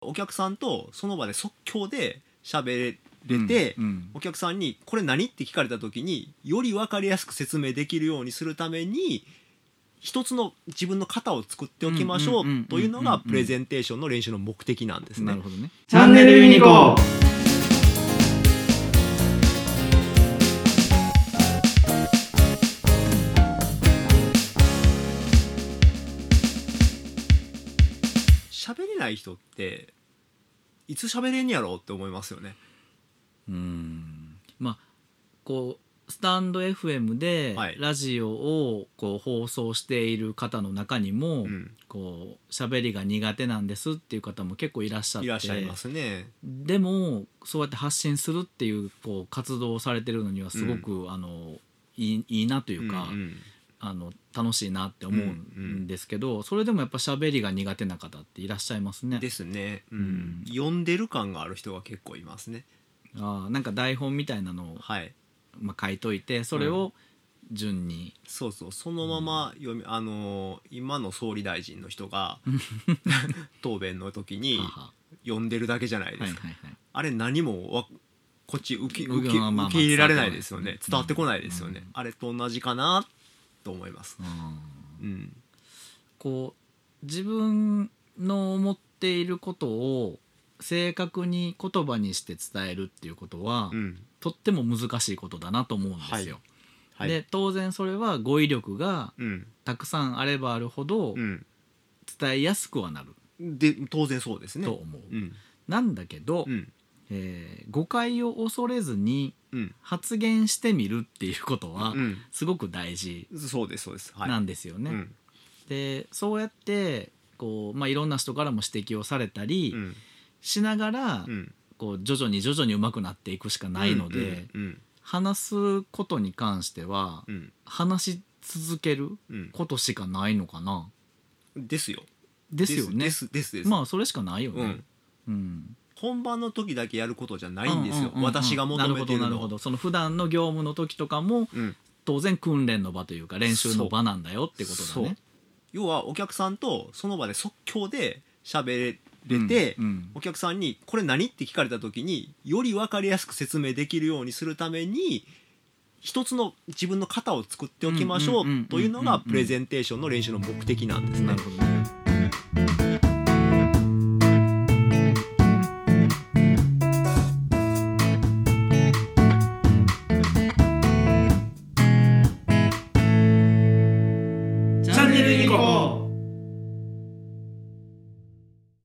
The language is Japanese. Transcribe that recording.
お客さんとその場で即興で喋れて、うんうんお客さんに「これ何?」って聞かれた時により分かりやすく説明できるようにするために一つの自分の型を作っておきましょうんうんうんうんうというのがプレゼンテーションの練習の目的なんですねなる。ほどねチャンネルユニコ喋れない人っていつ喋れんやろうって思いますよね。うん。まあこうスタンド FM ではい。ラジオをこう放送している方の中にも、うん。こう喋りが苦手なんですっていう方も結構いらっしゃって。いらっしゃいますね。でもそうやって発信するっていうこう活動をされてるのにはすごく、あのいいいいなというか、うんうんあの楽しいなって思うんですけど、それでもやっぱ喋りが苦手な方っていらっしゃいますね。ですね、うん。うん。読んでる感がある人が結構いますね。あーなんか台本みたいなのを、はい。まあ、書いといてそれを順に、そうそう。そのまま読み、あのー今の総理大臣の人が答弁の時に読んでるだけじゃないですか、はいはいはい。あれ何もわこっち受けうん受け受け入れられないですよね。伝伝わってこないですよね、うん。あれと同じかなと思います、うん。うん、こう自分の思っていることを正確に言葉にして伝えるっていうことは、うん。とっても難しいことだなと思うんですよ。はい。で当然それは語彙力がうん。たくさんあればあるほどうん。伝えやすくはなる。で当然そうですね。と思う。うん。なんだけど、うん。えー誤解を恐れずにうん。発言してみるっていうことはうん。すごく大事そうですそうです。はい。なんですよね。うん。でそうやってこう、まあ、いろんな人からも指摘をされたりうん。しながら、うん。こう徐々に徐々に上手くなっていくしかないので、うん話すことに関してはうん。話し続けるうん。ことしかないのかな？ですよ。ですよね。ですですです。まあそれしかないよね。うん、うん本番の時だけやることじゃないんですよ、私が求めてるなるほどなるのほど。その普段の業務の時とかもうん、当然訓練の場というか練習の場なんだよってことだね。要はお客さんとその場で即興で喋れて、うんうん。お客さんに「これ何?」って聞かれた時により分かりやすく説明できるようにするために一つの自分の型を作っておきましょうというのがプレゼンテーションの練習の目的なんですね。なる。ほどねれる日